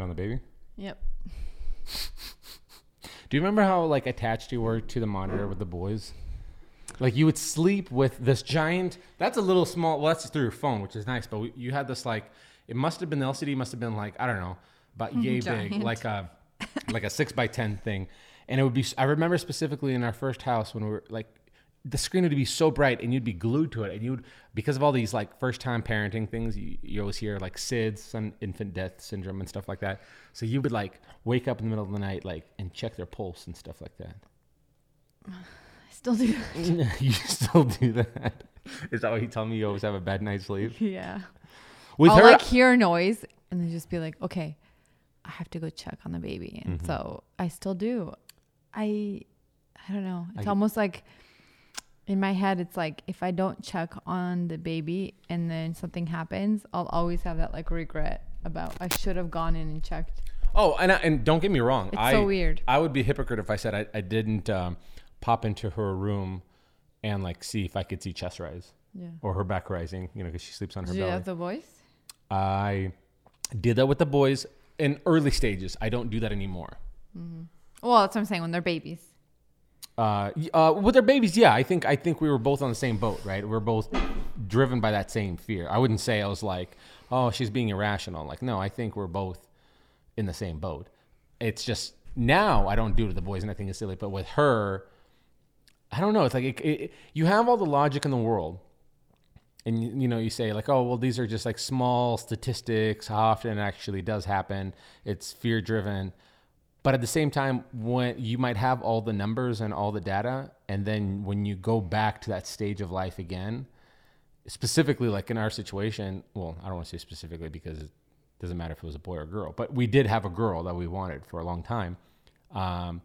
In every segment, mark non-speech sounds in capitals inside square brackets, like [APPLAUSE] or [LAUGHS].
On the baby. Yep. [LAUGHS] Do you remember how like attached you were to the monitor with the boys? Like you would sleep with this giant. That's a little small. Well, that's through your phone, which is nice. But we, you had this like. It must have been the LCD. Must have been like I don't know, about [LAUGHS] yay big, like a like a six by ten thing. And it would be. I remember specifically in our first house when we were like, the screen would be so bright, and you'd be glued to it, and you would because of all these like first time parenting things. You, you always hear like SIDS, sudden infant death syndrome, and stuff like that. So you would like wake up in the middle of the night, like and check their pulse and stuff like that. [SIGHS] I still do. [LAUGHS] you still do that? Is that why you tell me you always have a bad night's sleep? [LAUGHS] yeah. With I'll her, like hear a noise and then just be like, okay, I have to go check on the baby. And Mm-hmm. so I still do. I I don't know. It's I- almost like in my head it's like if I don't check on the baby and then something happens, I'll always have that like regret about I should have gone in and checked. oh, and I, and don't get me wrong, It's I, so weird. I would be a hypocrite if I said I, I didn't um, pop into her room and like see if I could see chest rise Yeah. or her back rising, you know, because she sleeps on her Did you belly. have the voice? I did that with the boys in early stages. I don't do that anymore. Well, that's what I'm saying when they're babies. Uh, uh, with their babies, yeah, I think I think we were both on the same boat, right? We're both driven by that same fear. I wouldn't say I was like, oh, she's being irrational. Like, no, I think we're both in the same boat. It's just now I don't do to the boys, and I think it's silly. But with her, I don't know. It's like it, it, you have all the logic in the world, and you, you know you say like, oh, well, these are just like small statistics. How often it actually does happen? It's fear driven. But at the same time, when you might have all the numbers and all the data, and then when you go back to that stage of life again, specifically like in our situation, well, I don't want to say specifically because it doesn't matter if it was a boy or a girl, but we did have a girl that we wanted for a long time. Um,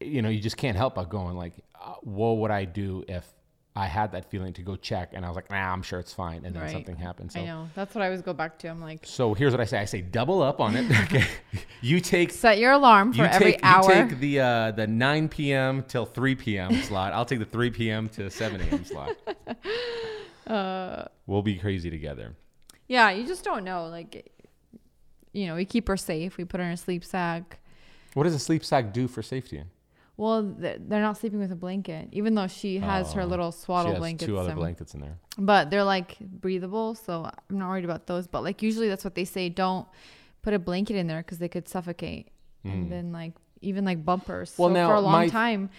you know, you just can't help but going like, uh, what would I do if I had that feeling to go check and I was like, nah, I'm sure it's fine, and then Right. something happened. So I know. That's what I always go back to. I'm like, so here's what I say: I say double up on it. [LAUGHS] Okay, you take set your alarm for you every take hour. you take the uh, the 9 p.m. till 3 p.m. slot. I'll take the 3 p.m. to 7 a.m. [LAUGHS] slot. uh, We'll be crazy together. Yeah, you just don't know. Like, you know, we keep her safe. We put her in a sleep sack. What does a sleep sack do for safety? Well, they're not sleeping with a blanket, even though she has her Oh, little She swaddle has blankets. two other and- blankets in there. But they're like breathable, so I'm not worried about those. But like usually that's what they say. Don't put a blanket in there because they could suffocate. And then like even like bumpers. Hmm. Well, so now, for a long my- time,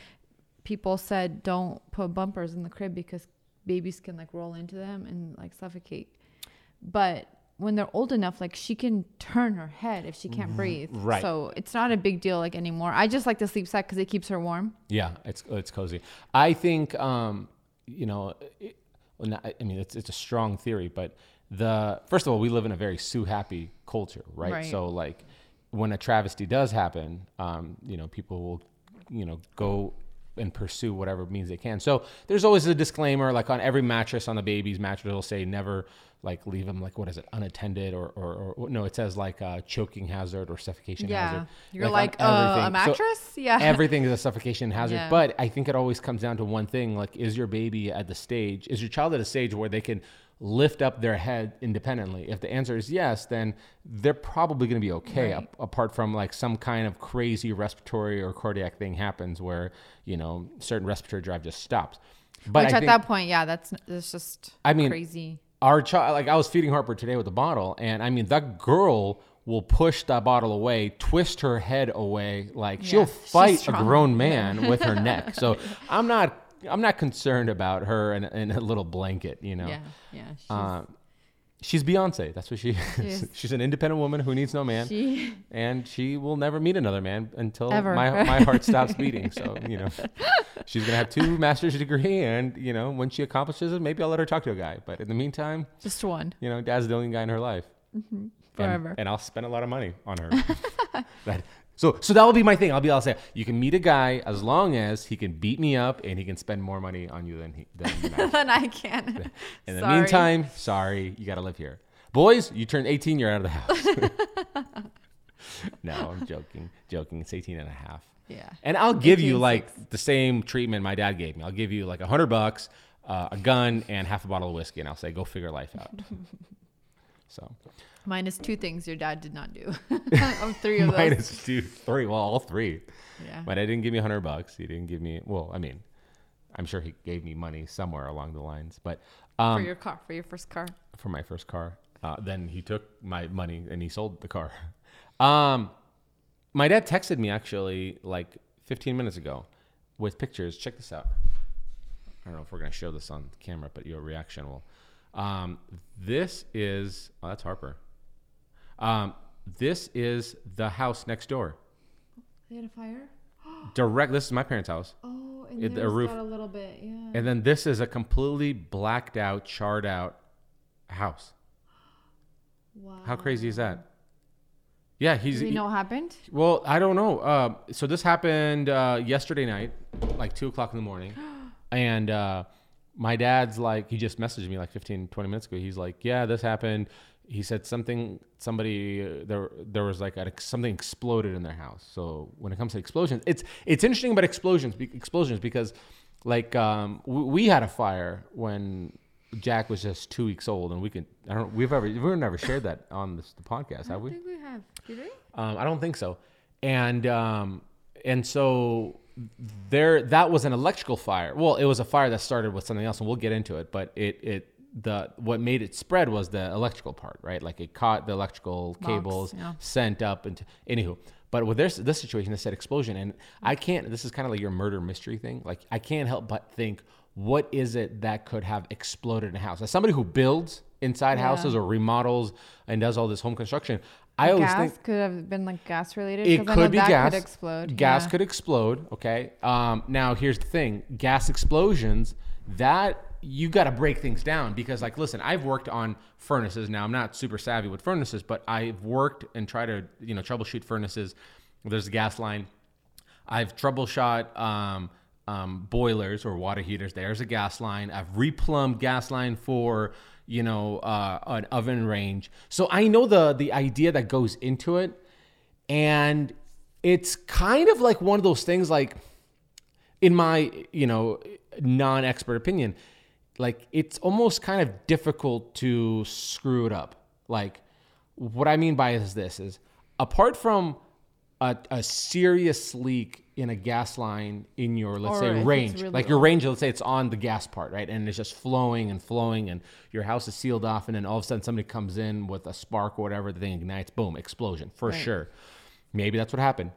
people said don't put bumpers in the crib because babies can like roll into them and like suffocate. But when they're old enough, like she can turn her head if she can't breathe. Mm-hmm. right. So it's not a big deal like anymore. I just like the sleep sack because it keeps her warm. Yeah, it's it's cozy. I think um, you know, it, well, not, I mean, it's it's a strong theory, but the first of all, we live in a very sue happy culture, right? Right. So like, when a travesty does happen, um, you know, people will, you know, go and pursue whatever means they can. So there's always a disclaimer, like on every mattress on the baby's mattress, it'll say never like leave them like what is it unattended or or, or no, it says like uh, choking hazard or suffocation Yeah. hazard. You're on like, uh, a So- mattress? yeah. [LAUGHS] everything is a suffocation hazard. Yeah. But I think it always comes down to one thing: like, is your baby at the stage? Is your child at a stage where they can lift up their head independently? If the answer is yes, then they're probably going to be okay. Right. ap- apart from like some kind of crazy respiratory or cardiac thing happens where you know certain respiratory drive just stops. But Which I at think that point, yeah, that's that's just I mean, crazy. our child, like I was feeding Harper today with a bottle, and I mean that girl will push that bottle away, twist her head away, like Yeah, she'll fight a grown man with her neck. So [LAUGHS] I'm not, I'm not concerned about her and, and a little blanket, you know. Yeah, yeah. She's, Um, she's Beyonce. That's what she [LAUGHS] is. is. she's an independent woman who needs no man, she, [LAUGHS] and she will never meet another man until Ever. my my heart [LAUGHS] stops beating. So you know, she's gonna have two master's degree, and you know, when she accomplishes it, maybe I'll let her talk to a guy. But in the meantime, just one you know, dad's the only guy in her life. And- forever. And, I'll spend a lot of money on her. That- so, so that will be my thing. I'll be, I'll say, you can meet a guy as long as he can beat me up and he can spend more money on you than he, than you match. [LAUGHS] I can. In the [LAUGHS] meantime, sorry, you got to live here. Boys, you turn 18, you're out of the house. [LAUGHS] no, I'm joking. Joking. It's 18 and a half. Yeah. And I'll give you 18.6. like the same treatment my dad gave me. I'll give you like a hundred bucks, uh, a gun, and half a bottle of whiskey, and I'll say, go figure life out. So, Minus two things your dad did not do. [LAUGHS] of [LAUGHS] three of those. Minus two, three. Well, all three. Yeah. My dad didn't give me a hundred bucks. He didn't give me. Well, I mean, I'm sure he gave me money somewhere along the lines, but um, for your car, for your first car. for my first car. Uh, then he took my money and he sold the car. [LAUGHS] Um, my dad texted me actually like 15 minutes ago with pictures. Check this out. I don't know if we're gonna show this on camera, but your reaction will. Um, this is oh, that's Harper. Um, this is the house next door. They had a fire. [GASPS] Direct. This is my parents' house, Oh, and It- the roof- got a little bit. Yeah. and then this is a completely blacked out, charred out house. wow. How crazy is that? Yeah, he's. Do you know what happened? Well, I don't know. Uh, so this happened uh, yesterday night, like two o'clock in the morning, [GASPS] and uh, my dad's like, he just messaged me like 15, 20 minutes ago. He's like, yeah, this happened. He said something. Somebody uh, there there was like a, something exploded in their house. So when it comes to explosions, it's it's interesting about explosions explosions because like um, we, we had a fire when Jack was just two weeks old, and we can I don't we've ever we've never shared that on this, the podcast, I have don't we? think we have. Did we? Um, I don't think so. And um, and so there that was an electrical fire. Well, it was a fire that started with something else, and we'll get into it. But it it the what made it spread was the electrical part, right? Like it caught the electrical Box, cables, yeah. sent up into anywho. But with this this situation, they said explosion, and I can't. This is kind of like your murder mystery thing. Like I can't help but think, what is it that could have exploded in a house? As somebody who builds inside Yeah. houses or remodels and does all this home construction, I always gas think could have been like gas related. it could be that gas. Could explode. Gas yeah. could explode. Okay. Um, now here's the thing: gas explosions. That you got to break things down because, like, listen, I've worked on furnaces. Now I'm not super savvy with furnaces, but I've worked and try to you know troubleshoot furnaces. There's a gas line. I've troubleshot um, um, boilers or water heaters. There's a gas line. I've replumbed gas line for you know uh, an oven range. So I know the the idea that goes into it, and it's kind of like one of those things. Like in my you know non-expert opinion, like it's almost kind of difficult to screw it up. Like what I mean by is this is apart from a, a serious leak in a gas line in your let's Or say range. really like your range let's say it's on the gas part right? And it's just flowing and flowing and your house is sealed off and then all of a sudden somebody comes in with a spark or whatever the thing ignites boom explosion for Right. sure. Maybe that's what happened.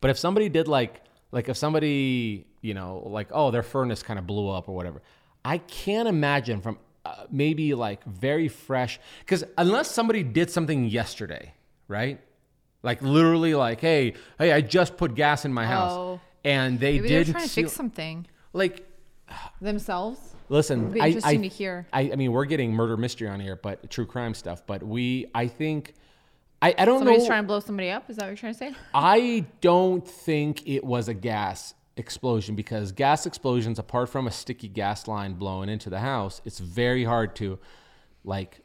But if somebody did like like if somebody you know like oh their furnace kind of blew up or whatever i can't imagine from uh, maybe like very fresh because unless somebody did something yesterday right like literally like hey hey i just put gas in my house Oh. and they Maybe they're did trying to seal- fix something like themselves. listen It'd be I, interesting I, to hear. I, I mean we're getting murder mystery on here but true crime stuff but we i think i, I don't know. Somebody's know trying to blow somebody up. Is that what you're trying to say? I don't think it was a gas explosion because gas explosions, apart from a sticky gas line blowing into the house, it's very hard to, like,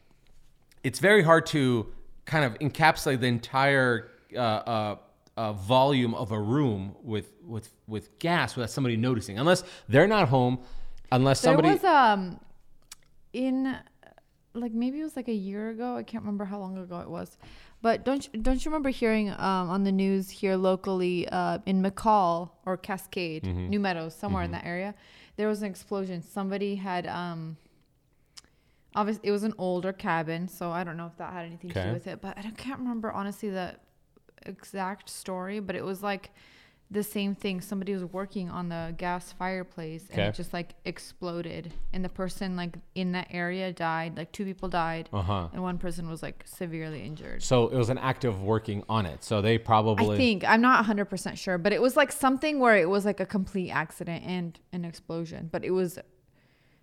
it's very hard to kind of encapsulate the entire uh, uh, uh, volume of a room with with with gas without somebody noticing, unless they're not home, unless somebody. There was um in like maybe it was like a year ago. I can't remember how long ago it was. But don't you, don't you remember hearing um, on the news here locally uh, in McCall or Cascade, Mm-hmm. New Meadows, somewhere in that area, there was an explosion. Somebody had um, obviously it was an older cabin, so I don't know if that had anything to do with it. But I can't remember honestly the exact story. But it was like the same thing. Somebody was working on the gas fireplace and Okay. it just like exploded, and the person like in that area died. Like two people died, uh huh. and one person was like severely injured. So it was an act of working on it. So they probably. I think I'm not 100% sure, but it was like something where it was like a complete accident and an explosion. But it was,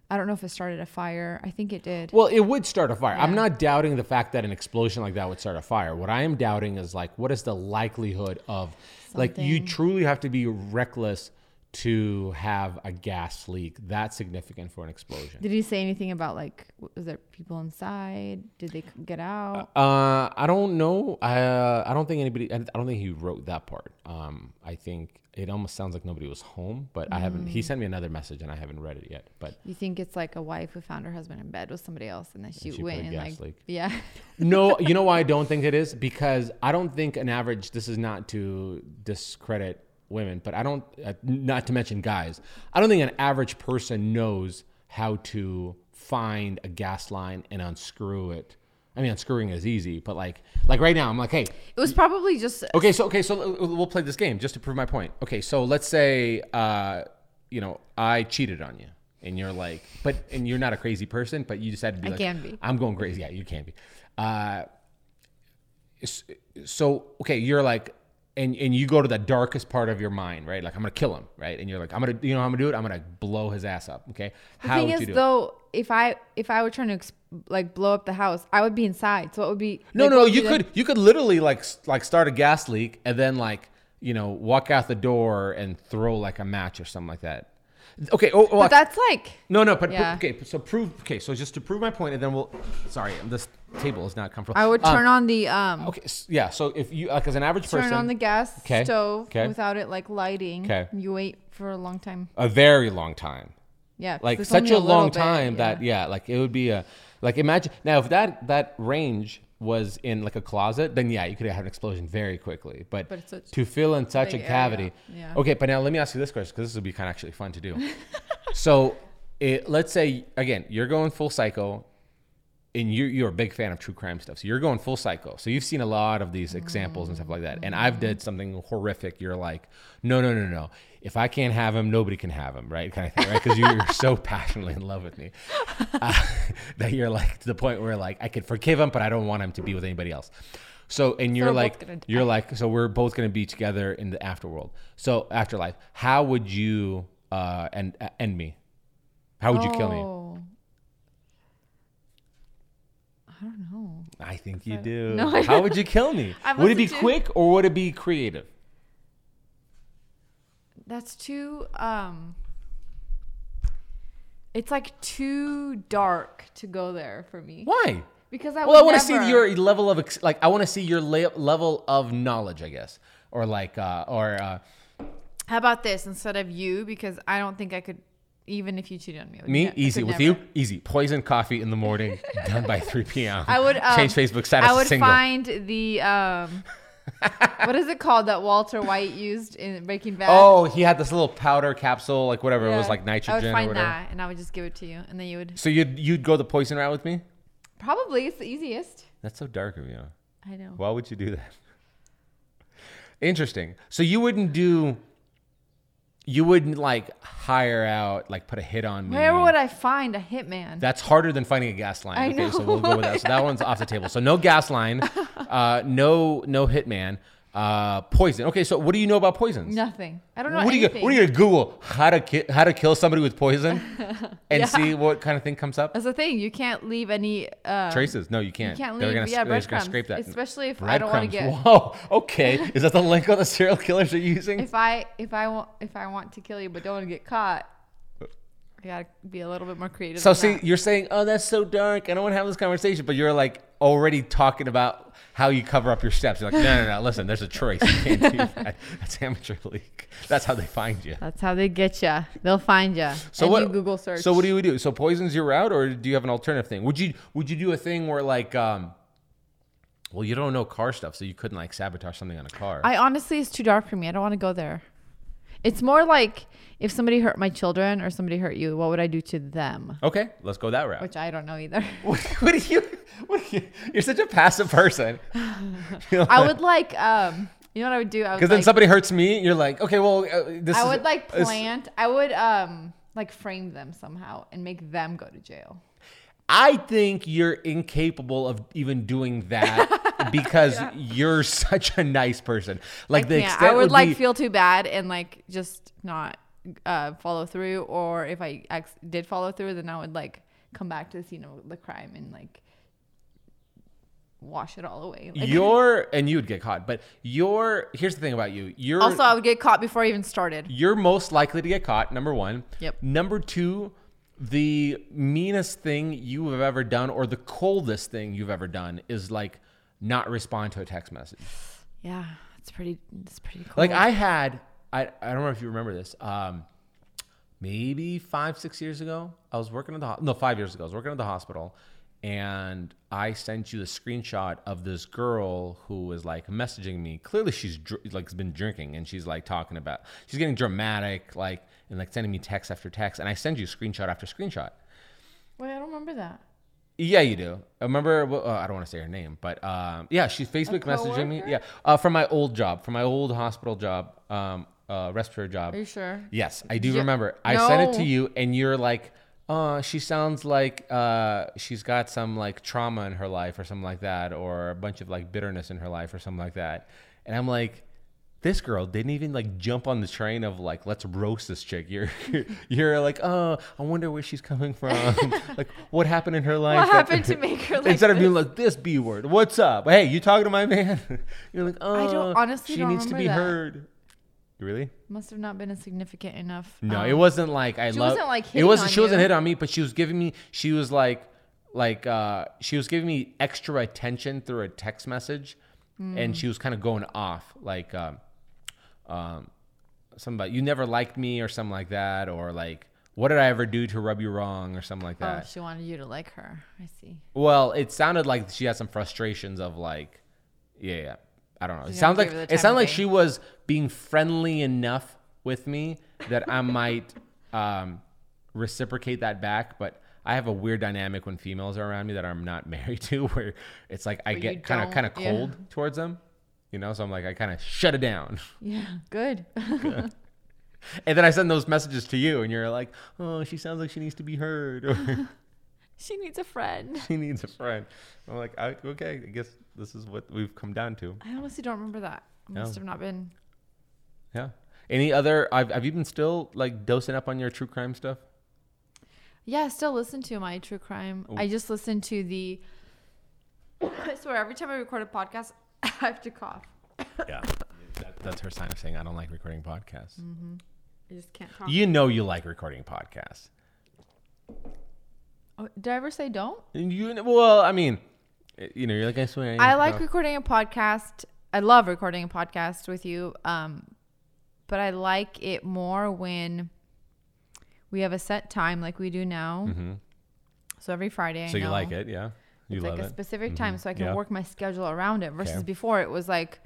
I don't know if it started a fire. I think it did. Well, it would start a fire. I'm not doubting the fact that an explosion like that would start a fire. What I am doubting is like, what is the likelihood of, like, you truly have to be reckless to have a gas leak that significant for an explosion. Did he say anything about like, was there people inside? Did they get out? Uh, I don't know. I uh, I don't think anybody. I don't think he wrote that part. Um, I think it almost sounds like nobody was home, but I haven't. Mm. He sent me another message and I haven't read it yet. But You think it's like a wife who found her husband in bed with somebody else, and then she, she put went a and gas like, leak. yeah, [LAUGHS] no, you know why I don't think it is [LAUGHS] because I don't think an average. This is not to discredit women, but I don't. Uh, not to mention guys. I don't think an average person knows how to find a gas line and unscrew it. I mean, unscrewing is easy, but like, like right now, I'm like, hey, it was probably just Okay, so okay, so uh, we'll play this game just to prove my point. Okay, so let's say uh, you know I cheated on you, and you're like, but and you're not a crazy person, but you decided to be I like, can be. I'm going crazy. Yeah, you can be. Uh, so okay, you're like, and and you go to the darkest part of your mind, right? Like I'm gonna kill him, right? And you're like, I'm gonna, you know, how I'm gonna do it. I'm gonna blow his ass up. Okay, The how thing would is, you do it? though, if I if I were trying to like blow up the house, I would be inside. So it would be No, like, no, you could you could literally like like start a gas leak and then like you know walk out the door and throw like a match or something like that. Okay. Oh, oh, But that's like no, no. But Yeah. okay. So prove. Okay. So just to prove my point, and then we'll. Sorry, this table is not comfortable. I would Um, turn on the um Okay. Yeah. So if you like as an average turn person, turn on the gas Okay, stove okay. without it like lighting. 'Kay. You wait for a long time. a very long time. Yeah. like such only a, long bit, time that yeah like it would be a like imagine now if that that range was in like a closet then yeah you could have an explosion very quickly. But, But to fill in such a cavity yeah. okay but now let me ask you this question because this would be kind of actually fun to do. [LAUGHS] So it, let's say again you're going full psycho and you're, you're a big fan of true crime stuff. So you're going full psycho. So you've seen a lot of these examples and stuff like that. And i've did something horrific. You're like no no no no. If i can't have him nobody can have him right? Kind of thing right? Because you're so [LAUGHS] passionately in love with me uh, [LAUGHS] that you're like to the point where like i could forgive him but i don't want him to be with anybody else. So and you're we're like you're like so we're both going to be together in the afterworld. So afterlife how would you uh end, uh, end me? How would you kill me Oh. I don't know. I think you do. [LAUGHS] No, I How would you kill me? [LAUGHS] Would it be too- quick or would it be creative? That's too um it's like too dark to go there for me. Why? Because I Well, I want to see your level of ex- like. I want to see your le- level of knowledge, I guess, or like, uh, or uh, How about this instead of you? Because I don't think I could, even if you cheated on me. I me easy with never. you. Easy. Poison coffee in the morning, [LAUGHS] done by three p.m. I would um, change Facebook status I would single. find the um, what is it called that Walter White used in Breaking Bad? oh, he had this little powder capsule, like whatever it was, Yeah. like I nitrogen would or find that, and I would just give it to you, and then you would So you'd you'd go the poison route with me? probably it's the easiest. That's so dark of you. I know. Why would you do that? Interesting. So you wouldn't do. You wouldn't like hire out, like put a hit on me. Where would I find a hitman? That's harder than finding a gas line. I okay, so we'll go with that. So that one's off the table. So no gas line, [LAUGHS] uh, no no hitman, uh, poison. Okay, so what do you know about poisons? Nothing. I don't know What are you anything. what are you gonna Google how to ki- how to kill somebody with poison [LAUGHS] and Yeah. see what kind of thing comes up? That's the thing. You can't leave any uh, Traces? No, you can't. You can't They're leave. gonna, yeah, they're just gonna scrape that. Especially if I don't want to get. [LAUGHS] Whoa. Okay. Is that the link on the serial killers are using? If I if I want if I want to kill you but don't want to get caught, I gotta be a little bit more creative. so see, that. you're saying, "Oh, that's so dark. I don't want to have this conversation," but you're like already talking about how you cover up your steps. You're like, "No, no, no. Listen, there's a choice. You can't do [LAUGHS] that. That's amateur league. That's how they find you." That's how they get you. They'll find you. So and what? You Google search. So what do you do? So poison's your route, or do you have an alternative thing? Would you would you do a thing where like, um, well, you don't know car stuff, so you couldn't like sabotage something on a car. I honestly, it's too dark for me. I don't want to go there. It's more like if somebody hurt my children or somebody hurt you, what would I do to them? okay, let's go that route. Which I don't know either. [LAUGHS] What, what are you? What are you? You're such a passive person. [LAUGHS] I would like, um, you know what I would do? I would Because then somebody hurts me, you're like, okay, well, uh, this I is. would like plant. I would um like frame them somehow and make them go to jail. I think you're incapable of even doing that [LAUGHS] because you're such a nice person. Like I the extent I would like be, feel too bad and like just not uh, follow through. Or if I ex- did follow through, then I would like come back to the scene of the crime and like wash it all away. Like, [LAUGHS] you're and you would get caught. But you're here's the thing about you. You're also, I would get caught before I even started. you're most likely to get caught. Number one. Yep. Number two, the meanest thing you have ever done, or the coldest thing you've ever done, is like not respond to a text message. Yeah, it's pretty. It's pretty cool. Like I had I, I don't know if you remember this. Um, maybe five, six years ago, I was working at the no five years ago. I was working at the hospital, and I sent you the screenshot of this girl who was like messaging me. Clearly, she's dr- like been drinking, and she's like talking about she's getting dramatic, like and like sending me text after text. And I send you screenshot after screenshot. Wait, I don't remember that. Yeah, you do. I remember. well, Uh, I don't want to say her name, but um, yeah, she's Facebook messaging me. Yeah, uh, from my old job, from my old hospital job, um, uh, respiratory job. Are you sure? Yes, I do Yeah. remember. I sent it to you, and you're like, "Uh, she sounds like uh, she's got some like trauma in her life, or something like that, or a bunch of like bitterness in her life, or something like that." And I'm like, "This girl didn't even like jump on the train of like, let's roast this chick." You're [LAUGHS] you're like, "Oh, I wonder where she's coming from. [LAUGHS] like, what happened in her life? What happened to [LAUGHS] make her like Instead of being like this b word, what's up? Hey, you talking to my man? You're like, oh, i don't- honestly she don't needs to be that. heard. Really? Must have not been a significant enough. No, um, it wasn't like I she love. wasn't, like, it wasn't. She wasn't you. hitting on me, but she was giving me. She was like, like uh, she was giving me extra attention through a text message, Hmm. and she was kind of going off like, um, um, something about you never liked me or something like that, or like what did I ever do to rub you wrong or something like Oh, that. she wanted you to like her. I see. Well, it sounded like she had some frustrations of like, yeah, yeah. I don't know. It sounds like give her the it sounded like day. she was being friendly enough with me that I might [LAUGHS] um, reciprocate that back. But I have a weird dynamic when females are around me that I'm not [LAUGHS] married to, where it's like I get kind of kind of yeah. cold towards them, you know. So I'm like I kind of shut it down, [LAUGHS] Yeah, good. [LAUGHS] and then I send those messages to you, and you're like, oh, she sounds like she needs to be heard, or [LAUGHS] she needs a friend. she needs a friend. I'm like, I, okay, I guess this is what we've come down to. I honestly don't remember that. Must No. have not been. Yeah. Any other? I've, have you been still like dosing up on your true crime stuff? Yeah, I still listen to my true crime. I just listened to the. [COUGHS] I swear, every time I record a podcast, [LAUGHS] I have to cough. Yeah. [LAUGHS] That, that's her sign of saying I don't like recording podcasts. I just can't talk. You know you like recording podcasts. Oh, did I ever say don't? You well, I mean, you know, you're like I swear. I like recording a podcast. I love recording a podcast with you. Um, but I like it more when we have a set time like we do now. Mhm. So every Friday, I So you like it, yeah? You it's like a it. specific mm-hmm. time, so I can Yeah. work my schedule around it. Versus Okay. before, it was like,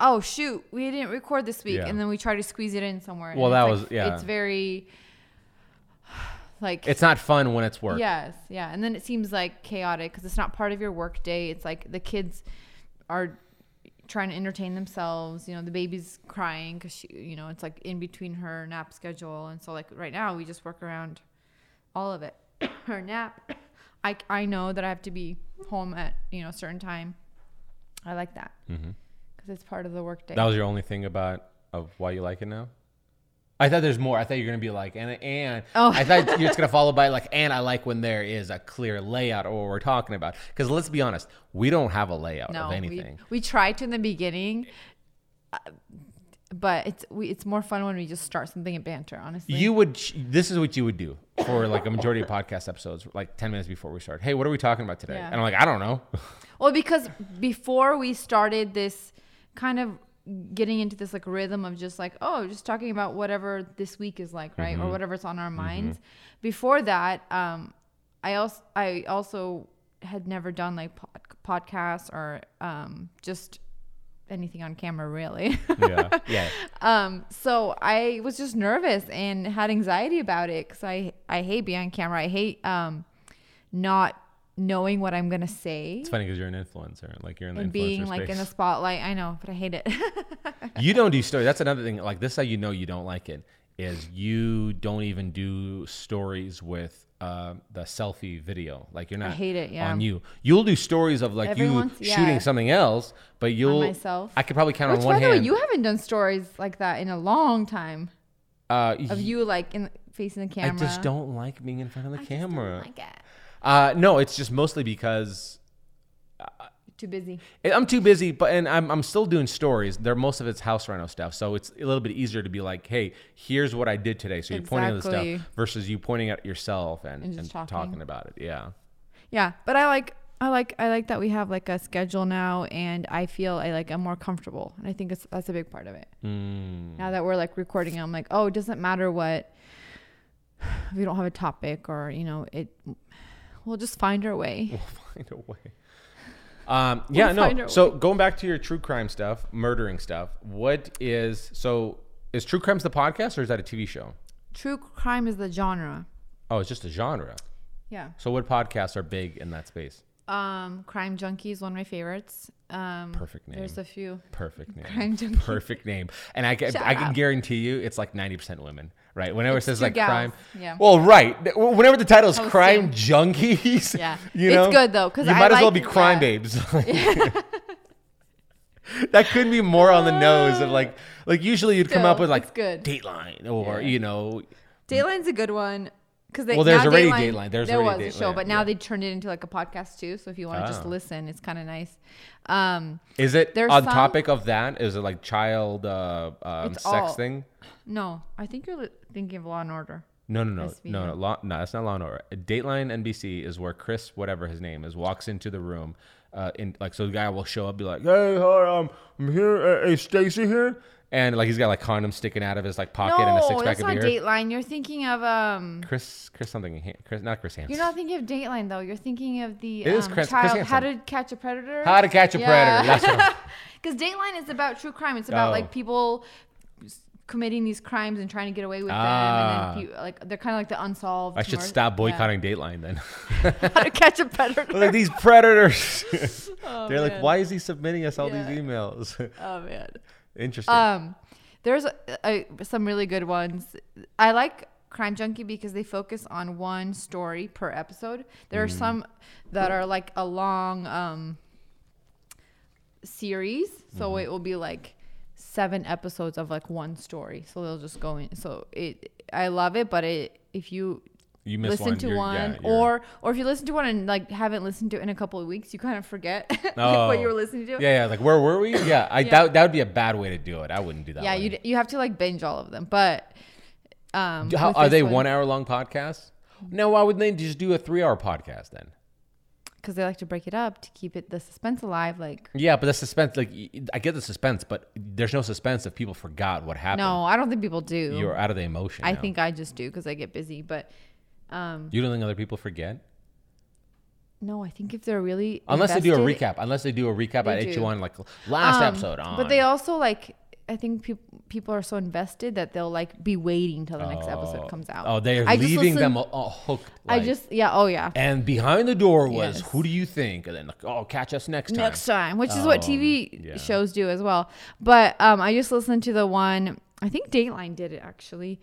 oh shoot, we didn't record this week, Yeah. and then we try to squeeze it in somewhere. Well, that like- was- yeah. It's very like It's not fun when it's work. Yes, yeah, and then it seems like chaotic because it's not part of your work day. It's like the kids are trying to entertain themselves. You know, the baby's crying because she, you know, it's like in between her nap schedule, and so like right now we just work around all of it. [COUGHS] her nap, I I know that I have to be home at you know a certain time. I like that because it's part of the work day. Mm-hmm. That was your only thing about of why you like it now? I thought there's more. I thought you're gonna be like, and and Oh. I thought you're just gonna follow by like, and I like when there is a clear layout or what we're talking about. Because let's be honest, we don't have a layout no, of we, anything. we tried to in the beginning. uh, But it's we, it's more fun when we just start something and banter. Honestly, You would. This is what you would do for like a majority of podcast episodes, like ten minutes before we start. Hey, what are we talking about today? Yeah. And I'm like, I don't know. [LAUGHS] Well, because before we started this kind of getting into this like rhythm of just like, oh, just talking about whatever this week is like, right? Or whatever's on our minds. Before that, um, I also I also had never done like pod- podcasts or um, just anything on camera really. yeah, yeah. [LAUGHS] um, so I was just nervous and had anxiety about it because I I hate being on camera. I hate um, not knowing what I'm gonna say It's funny because you're an influencer, like you're in the and influencer being like in the spotlight. I know, but I hate it. [LAUGHS] you don't do stories. That's another thing. Like this, is how you know you don't like it is you don't even do stories with uh, the selfie video. Like you're not. I hate it, yeah. On you, you'll do stories of like Every you once- shooting yeah. something else, but you'll. myself. I could probably count Which, on one by the way, hand. you haven't done stories like that in a long time uh, of you like in facing the camera. I camera. just don't like being in front of the I just don't camera. like it. uh, no, it's just mostly because Too busy. I'm too busy, but and I'm I'm still doing stories. They're most of it's house reno stuff, so it's a little bit easier to be like, hey, here's what I did today. So you're pointing at the stuff versus you pointing at yourself and, And and, talking. talking. about it. Yeah. Yeah, but I like I like I like that we have like a schedule now, and I feel I like I'm more comfortable, and I think it's that's a big part of it. Mm. Now that we're like recording, I'm like, oh, it doesn't matter what if [SIGHS] we don't have a topic or you know it. We'll just find our way. We'll [LAUGHS] find a way. Um, yeah, We'll no. So going back to your true crime stuff, murdering stuff. What is so? Is True Crimes the podcast or is that a TV show? True crime is the genre. Oh, it's just a genre. Yeah. So what podcasts are big in that space? Um, Crime Junkie is one of my favorites. Um, Perfect name. There's a few. Perfect [LAUGHS] name. Crime Junkie. Perfect name. And I can Shout I can guarantee you it's like 90% women, right? Whenever It's it says like gals, crime. yeah. Well, right. Whenever the title is Hosting. crime junkies, Yeah. [LAUGHS] you know, It's good though. because you I might as well be crime yeah. babes. [LAUGHS] that couldn't be more on the nose of like like usually you'd come up with like good. Dateline or Yeah. you know Dateline's a good one because Well, there's already Dateline. There's there already was a show, but now yeah. they turned it into like a podcast too. So if you want to just Oh. listen, it's kind of nice. Um, is it There's on some- topic of that? Is it like child uh, um, sex all- thing? no, I think you're thinking of Law and Order. No, no, no, SVU. no, no, law, no. That's not Law and Order. Dateline NBC is where Chris, whatever his name is, walks into the room. Uh, in like, so the guy will show up, be like, "Hey, hi, um, I'm here. Uh, hey, Stacy here," and like he's got like condoms sticking out of his like pocket and a six pack that's of not beer. Dateline. You're thinking of um. Chris, Chris something, Chris, not Chris Hansen. You're not thinking of Dateline though. You're thinking of the It is um, Chris- Chris child. How to catch a predator. How to Catch a Yeah. Predator. Because [LAUGHS] Dateline is about true crime. It's about Oh. like people committing these crimes and trying to get away with Ah. them, and then pe- like they're kind of like the unsolved. I should stop yeah. boycotting Dateline then. [LAUGHS] How to catch a [LAUGHS] predator. like these predators. Oh, They're like, why is he submitting us all Yeah. these emails? Oh man. Interesting. Um, there's a, a, some really good ones. I like Crime Junkie because they focus on one story per episode. There Mm. are some that are like a long um series, so Mm-hmm. it will be like seven episodes of like one story. So they'll just go in. So it, I love it, but it if you you miss listen one, to one yeah, or or if you listen to one and like haven't listened to it in a couple of weeks you kind of forget [LAUGHS] like, Oh. what you were listening to yeah, yeah. Like where were we? Yeah, I Yeah. that that would be a bad way to do it. I wouldn't do that. yeah you you have to like binge all of them but um How, are they one- one hour long podcasts? No, why would they just do a three hour podcast then? because they like to break it up to keep it the suspense alive. Like, Yeah, but the suspense, like I get the suspense, but there's no suspense if people forgot what happened. no, I don't think people do. You're out of the emotion. I now. think I just do because I get busy. But um, you don't think other people forget no, I think if they're really unless they do a recap. Unless they do a recap at do. each one, like last Um, episode on. But they also like. I think people people are so invested that they'll like be waiting till the next episode Oh. comes out. Oh, they're leaving them a, hook. I just yeah oh yeah and behind the door was Yes. who do you think? And then like, oh, catch us next time. next time, which is what Um, TV yeah. shows do as well. But um, I just listened to the one. I think Dateline did it actually,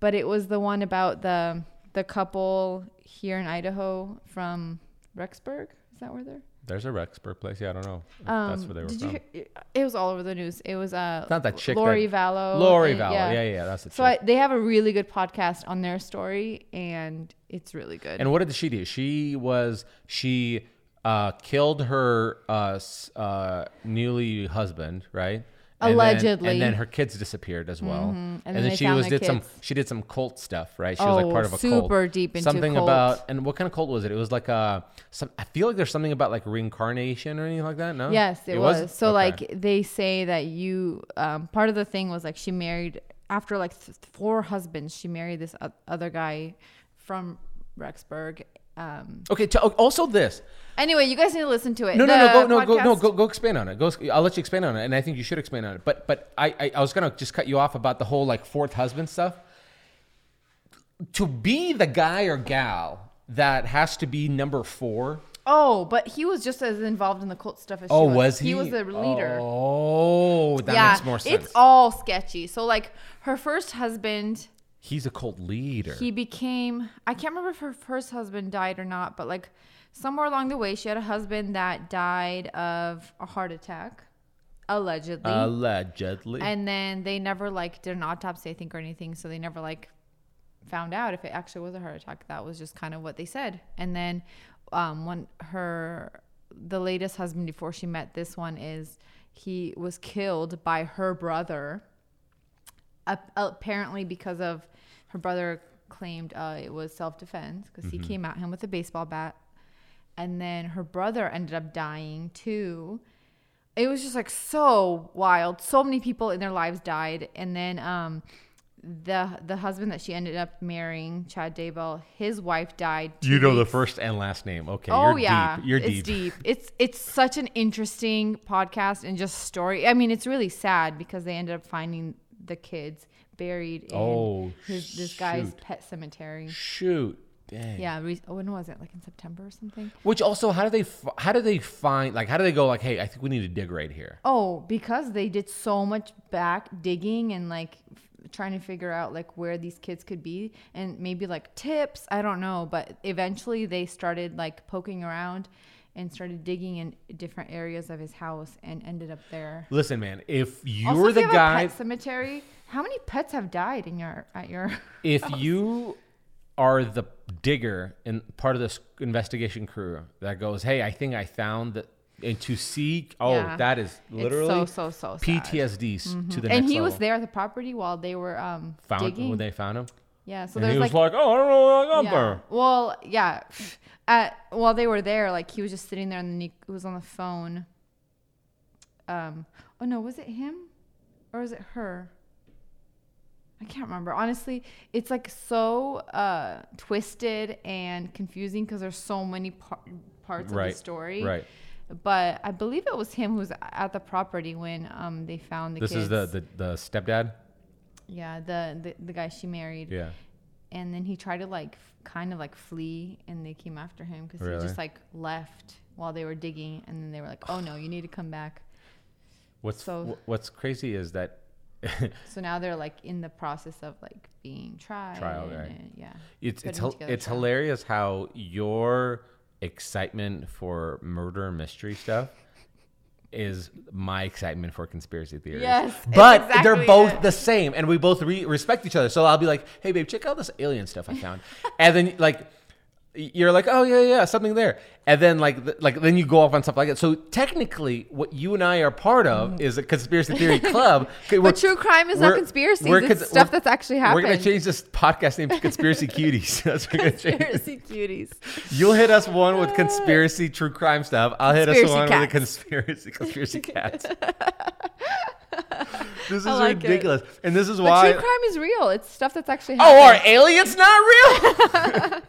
but it was the one about the the couple here in Idaho from Rexburg. Is that where they're? There's a Rexburg place. Yeah, I don't know. Um, that's where they were did from. you? Hear, it was all over the news. It was uh, not that chick. Lori that, Vallow. Lori and- Vallow. Yeah, yeah, yeah that's the chick. So I, they have a really good podcast on their story, and it's really good. And what did she do? She was she uh, killed her uh, uh, newly husband, right? And then- Allegedly. and then her kids disappeared as well. And, then then she was did some she did some cult stuff, right? She was like Oh, part of a cult. super deep into something cult. about and what kind of cult was it? It was like a some. I feel like there's something about like reincarnation or anything like that. No. Yes, it, was. So Okay. like they say that you um, part of the thing was like she married after like th- four husbands. She married this o- other guy from Rexburg. Um, Okay. T- also this. anyway, you guys need to listen to it. No, no, no, go, no, go, no, go, go, expand on it. Go, I'll let you expand on it, and I think you should expand on it. But, but I, I, I was gonna just cut you off about the whole like fourth husband stuff. To be the guy or gal that has to be number four. Oh, but he was just as involved in the cult stuff as she Oh, was. was he? He was the leader. Oh, that yeah, makes more sense. it's all sketchy. So like her first husband, He's a cult leader. he became I can't remember if her first husband died or not, but like somewhere along the way she had a husband that died of a heart attack allegedly. Allegedly. and then they never like did an autopsy I think or anything, so they never like found out if it actually was a heart attack. That was just kind of what they said. And then um when her the latest husband before she met this one is he was killed by her brother apparently because of her brother claimed uh, it was self-defense because he came at him with a baseball bat and then her brother ended up dying too. It was just like so wild. So many people in their lives died, and then um, the the husband that she ended up marrying, Chad Daybell, his wife died. You know the first and last name. Okay. Oh you're yeah, deep. You're it's deep. deep. It's it's such an interesting podcast and just story. I mean, it's really sad because they ended up finding the kids buried in Oh, his, this guy's pet cemetery. Shoot. Dang. Yeah, re- oh, when was it? Like in September or something? Which also, how do they f- how do they find like how do they go like, hey, I think we need to dig right here. Oh, because they did so much back digging and like f- trying to figure out like where these kids could be and maybe like tips. I don't know, but eventually they started like poking around and started digging in different areas of his house and ended up there. Listen, man, if you're Also, if the you guy, cemetery, how many pets have died in your at your? [LAUGHS] if you are the digger and part of this investigation crew that goes, hey, I think I found that, and to see, oh, Yeah. that is literally it's so so so. PTSD s to the And he was there at the property while they were um Found digging. when they found him, yeah, so and there's he was like like, oh, I don't know what got Yeah. Well, yeah. [SIGHS] At while they were there, like he was just sitting there and then he was on the phone. Um. Oh no, was it him, or was it her? I can't remember. Honestly, it's like so uh, twisted and confusing because there's so many par- parts of the story. Right. But I believe it was him who was at the property when um they found the This kids. is the, the the stepdad. Yeah the, the the guy she married Yeah. and then he tried to like f- kind of like flee and they came after him because Really? he just like left while they were digging and then they were like oh no you need to come back What's So- wh- what's crazy is that [LAUGHS] so now they're like in the process of like being tried Trial, right. uh, yeah it's it's putting hil- together it's hilarious how your excitement for murder mystery stuff is my excitement for conspiracy theories. Yes, but they're both it. the same, and we both re- respect each other. So I'll be like, "Hey, babe, check out this alien stuff I found," [LAUGHS] and then like. You're like, oh yeah, yeah, something there, and then like, like then you go off on stuff like that. So technically, what you and I are part of mm. is a conspiracy theory club. [LAUGHS] But true crime is not conspiracies we're it's stuff we're- that's actually happening. We're gonna change this podcast name to Conspiracy Cuties. [LAUGHS] That's what we're gonna change. it. conspiracy cuties You'll hit us one with [LAUGHS] conspiracy true crime stuff. I'll hit us Conspiracy one with a conspiracy conspiracy cats. this is like it. ridiculous, and this is but why. true crime is real it's stuff that's actually Happening. oh, are aliens not real?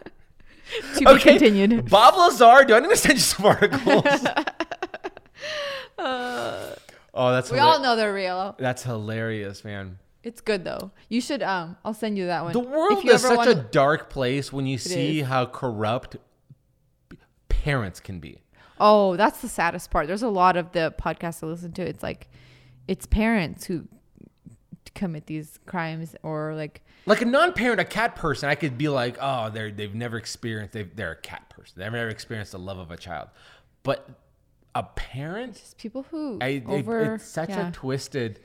[LAUGHS] to be continued Bob Lazar, do I need to send you some articles? [LAUGHS] [LAUGHS] oh, that's we all know they're real that's hilarious, man. it's good though you should um i'll send you that one The world is such a wanna- dark place when you see is. how corrupt parents can be. Oh, that's the saddest part. There's a lot of the podcasts I listen to. It's like it's parents who commit these crimes or like Like a non-parent, a cat person, I could be like, oh, they're they've never experienced they've, they're a cat person. They've never experienced the love of a child. But a parent, just people who I, it- over it's such yeah. a twisted,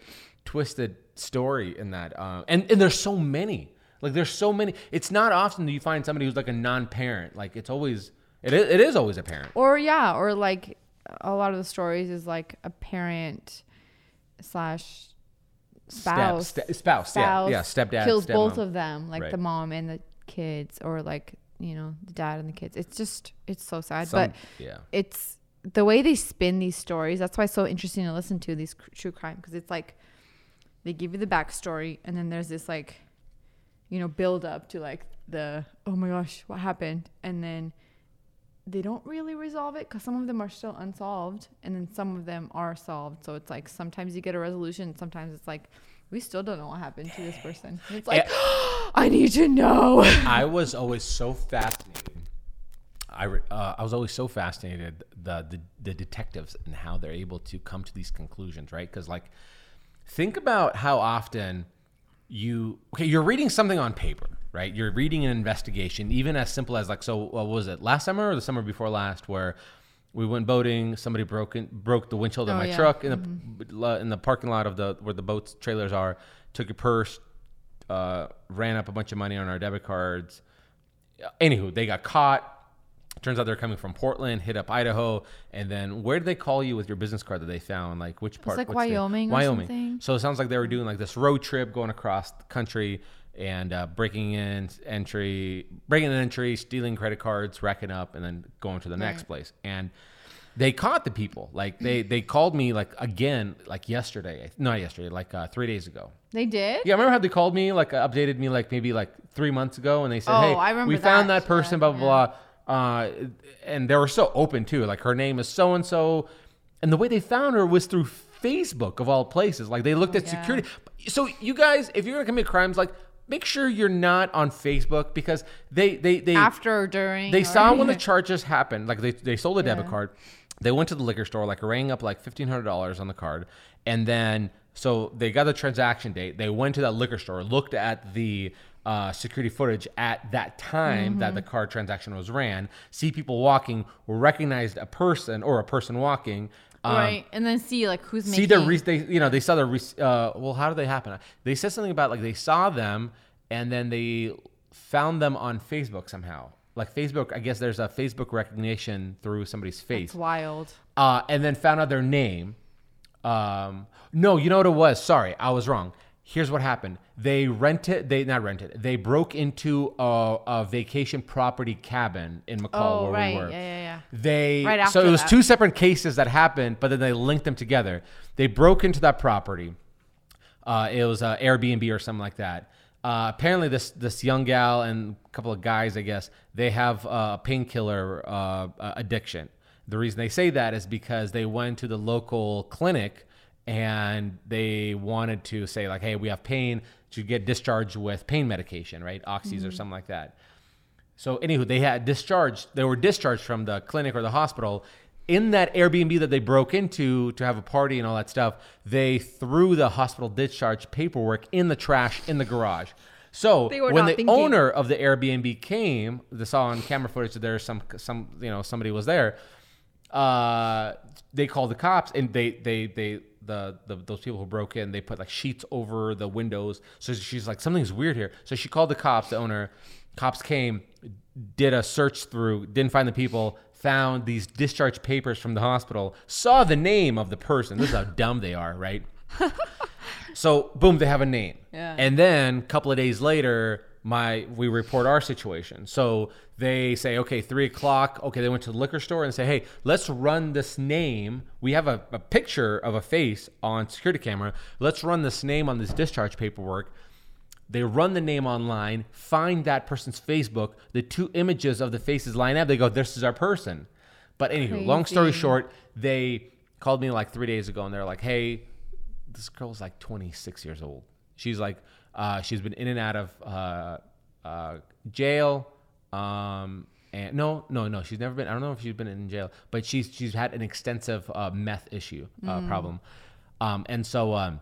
twisted story in that. Uh, and and there's so many. Like there's so many. It's not often that you find somebody who's like a non-parent. Like it's always it is, it is always a parent. or yeah, or like a lot of the stories is like a parent slash spouse Step, ste- spouse, yeah, yeah, stepdad, kills both stepmom. of them, like Right. the mom and the kids, or like you know the dad and the kids. It's just it's so sad, Some- but yeah. it's the way they spin these stories. That's why it's so interesting to listen to these cr- true crime because it's like they give you the backstory and then there's this like you know build up to like the oh my gosh what happened and then they don't really resolve it because some of them are still unsolved and then some of them are solved so it's like sometimes you get a resolution sometimes it's like we still don't know what happened to this person And it's like [GASPS] i need to know [LAUGHS] I was always so fascinated. I, uh, I was always so fascinated the, the the detectives and how they're able to come to these conclusions, right? Because like, think about how often you okay, you're reading something on paper, right? You're reading an investigation, even as simple as like, so what was it last summer or the summer before last, where we went boating, somebody broke in, broke the windshield of Oh, my yeah. truck in the in the parking lot of the where the boats trailers are, took your purse, uh, ran up a bunch of money on our debit cards. Anywho, they got caught. Turns out they're coming from Portland, hit up Idaho, and then where did they call you with your business card that they found? Like which part? like what state? Wyoming Wyoming. something. So it sounds like they were doing like this road trip going across the country and uh, breaking in entry, breaking an entry, stealing credit cards, racking up, and then going to the next place. And they caught the people. Like they they called me like again like yesterday, not yesterday, like uh, three days ago. They did. Yeah, I remember how they called me, like uh, updated me, like maybe like three months ago, and they said, Oh, "Hey, we found that. that person." Yeah, blah blah blah. Uh, and they were so open too. Like her name is so and so, and the way they found her was through Facebook of all places. Like they looked Oh, at yeah. security. So you guys, if you're gonna commit crimes, like make sure you're not on Facebook because they they they After or during. they or- saw when the charges happened. Like they, they sold a debit Yeah. card. They went to the liquor store, like rang up like fifteen hundred dollars on the card, and then so they got the transaction date. They went to that liquor store, looked at the uh, security footage at that time that the Mm-hmm. card transaction was ran. See people walking, recognized a person or a person walking. Um, right, and then see like who's see making. the re- they you know they saw the re- uh, well how did they happen? They said something about like they saw them and then they found them on facebook somehow. Like facebook i guess there's a facebook recognition through somebody's face. it's wild. uh, and then found out their name. Um, no you know what it was? Sorry i was wrong. Here's what happened they rented they not rented they broke into a, a vacation property cabin in mccall Oh, where right. we were Yeah, yeah, yeah. they Right so it was that. two separate cases that happened, but then they linked them together. They broke into that property. Uh, it was uh, Airbnb or something like that. Uh, apparently, this this young gal and a couple of guys, I guess, they have a painkiller uh, uh, addiction. The reason they say that is because they went to the local clinic and they wanted to say like, "Hey, we have pain to get discharged with pain medication, right? Oxys or something like that." So, anywho, they had discharged. They were discharged from the clinic or the hospital. In that Airbnb that they broke into to have a party and all that stuff, they threw the hospital discharge paperwork in the trash in the garage. So They when the thinking. owner of the Airbnb came, they saw on camera footage that there's some some you know somebody was there. Uh, they called the cops and they they they the, the those people who broke in they put like sheets over the windows. So she's like something's weird here. So she called the cops. The owner, cops came, did a search through, didn't find the people, found these discharge papers from the hospital, saw the name of the person. This is how [LAUGHS] dumb they are, right? So boom, they have a name. Yeah. And then a couple of days later, my we report our situation. So they say, okay, three o'clock. Okay, they went to the liquor store and say, hey, let's run this name. We have a, a picture of a face on security camera. Let's run this name on this discharge paperwork. They run the name online, find that person's Facebook. The two images of the faces line up. They go, this is our person. But anywho, long story short, they called me like three days ago and they're like, hey, this girl's like 26 years old. She's like, uh, she's been in and out of uh, uh, jail. Um, and no, no, no, she's never been. I don't know if she's been in jail, but she's she's had an extensive uh, meth issue uh, problem. Um, and so um,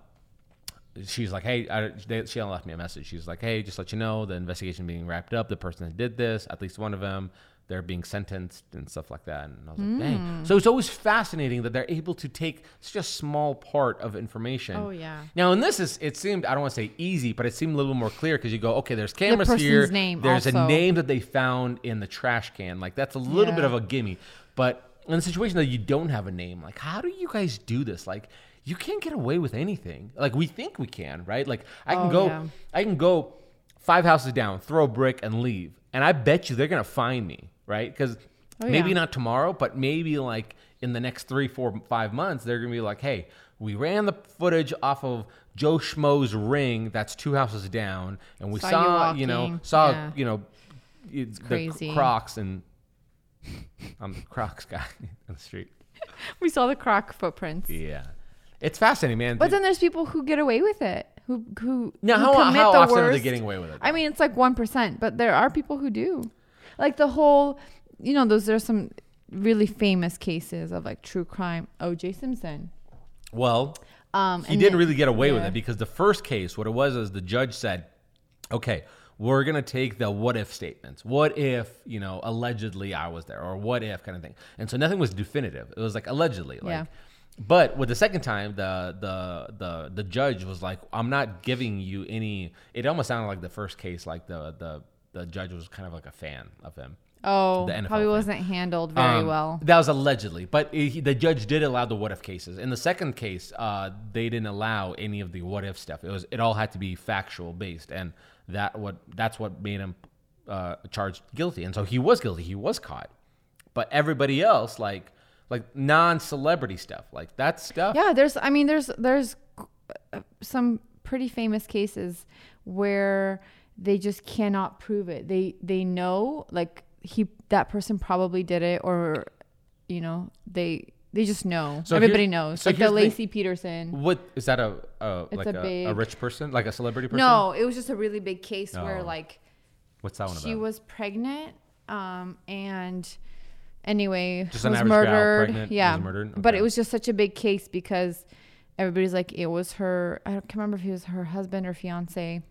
she's like, hey, I, they, she left me a message. She's like, hey, just let you know the investigation being wrapped up. The person that did this, at least one of them, they're being sentenced and stuff like that. And I was like, mm. dang. So it's always fascinating that they're able to take such a small part of information. Oh, yeah. Now, and this is, it seemed, I don't want to say easy, but it seemed a little more clear because you go, okay, there's cameras person's here. name there's a name that they found in the trash can. Like, that's a little bit of a gimme. But in a situation that you don't have a name, like, how do you guys do this? Like, you can't get away with anything. Like, we think we can, right? Like, I can Oh, go, yeah. I can go five houses down, throw a brick, and leave. And I bet you they're going to find me, right? Because Oh, maybe yeah. not tomorrow, but maybe like in the next three, four, five months, they're going to be like, hey, we ran the footage off of Joe Schmo's ring that's two houses down, and we Saw saw, you you, know, saw, Yeah. you know, you- the crazy. Crocs and [LAUGHS] I'm the Crocs guy [LAUGHS] on the street. [LAUGHS] We saw the croc footprints. Yeah. It's fascinating, man. But then there's people who get away with it. Who who now, who how, commit how the often are they getting away with it? I mean, it's like one percent, but there are people who do. Like the whole, you know, those are some really famous cases of like true crime. O.J. Simpson. well, Um, he didn't then- really get away with it because the first case, what it was is the judge said, okay, we're going to take the what if statements. What if, you know, allegedly I was there or what if kind of thing. And so nothing was definitive. It was like allegedly. Like, Yeah. But with the second time, the, the the the judge was like, "I'm not giving you any." It almost sounded like the first case, like the the the judge was kind of like a fan of him. Oh, The NFL probably wasn't handled very Um, well. That was allegedly, but he, the judge did allow the what if cases. In the second case, uh, they didn't allow any of the what if stuff. It was it all had to be factual based, and that what that's what made him uh, charged guilty. And so he was guilty. He was caught, but everybody else like like non celebrity stuff like that stuff. Yeah, there's. I mean, there's there's uh, some pretty famous cases where they just cannot prove it. They they know like he that person probably did it, or you know they they just know. So Everybody knows. so like the here's the. Laci Peterson. What is that a, a like a a, a, rich person, like a celebrity person? No, it was just a really big case where Oh. like What's that one she about? was pregnant, um, and anyway, Just was murdered. pregnant, yeah, was murdered? but Okay. it was just such a big case because everybody's like, it was her. I don't can't remember if he was her husband or fiance.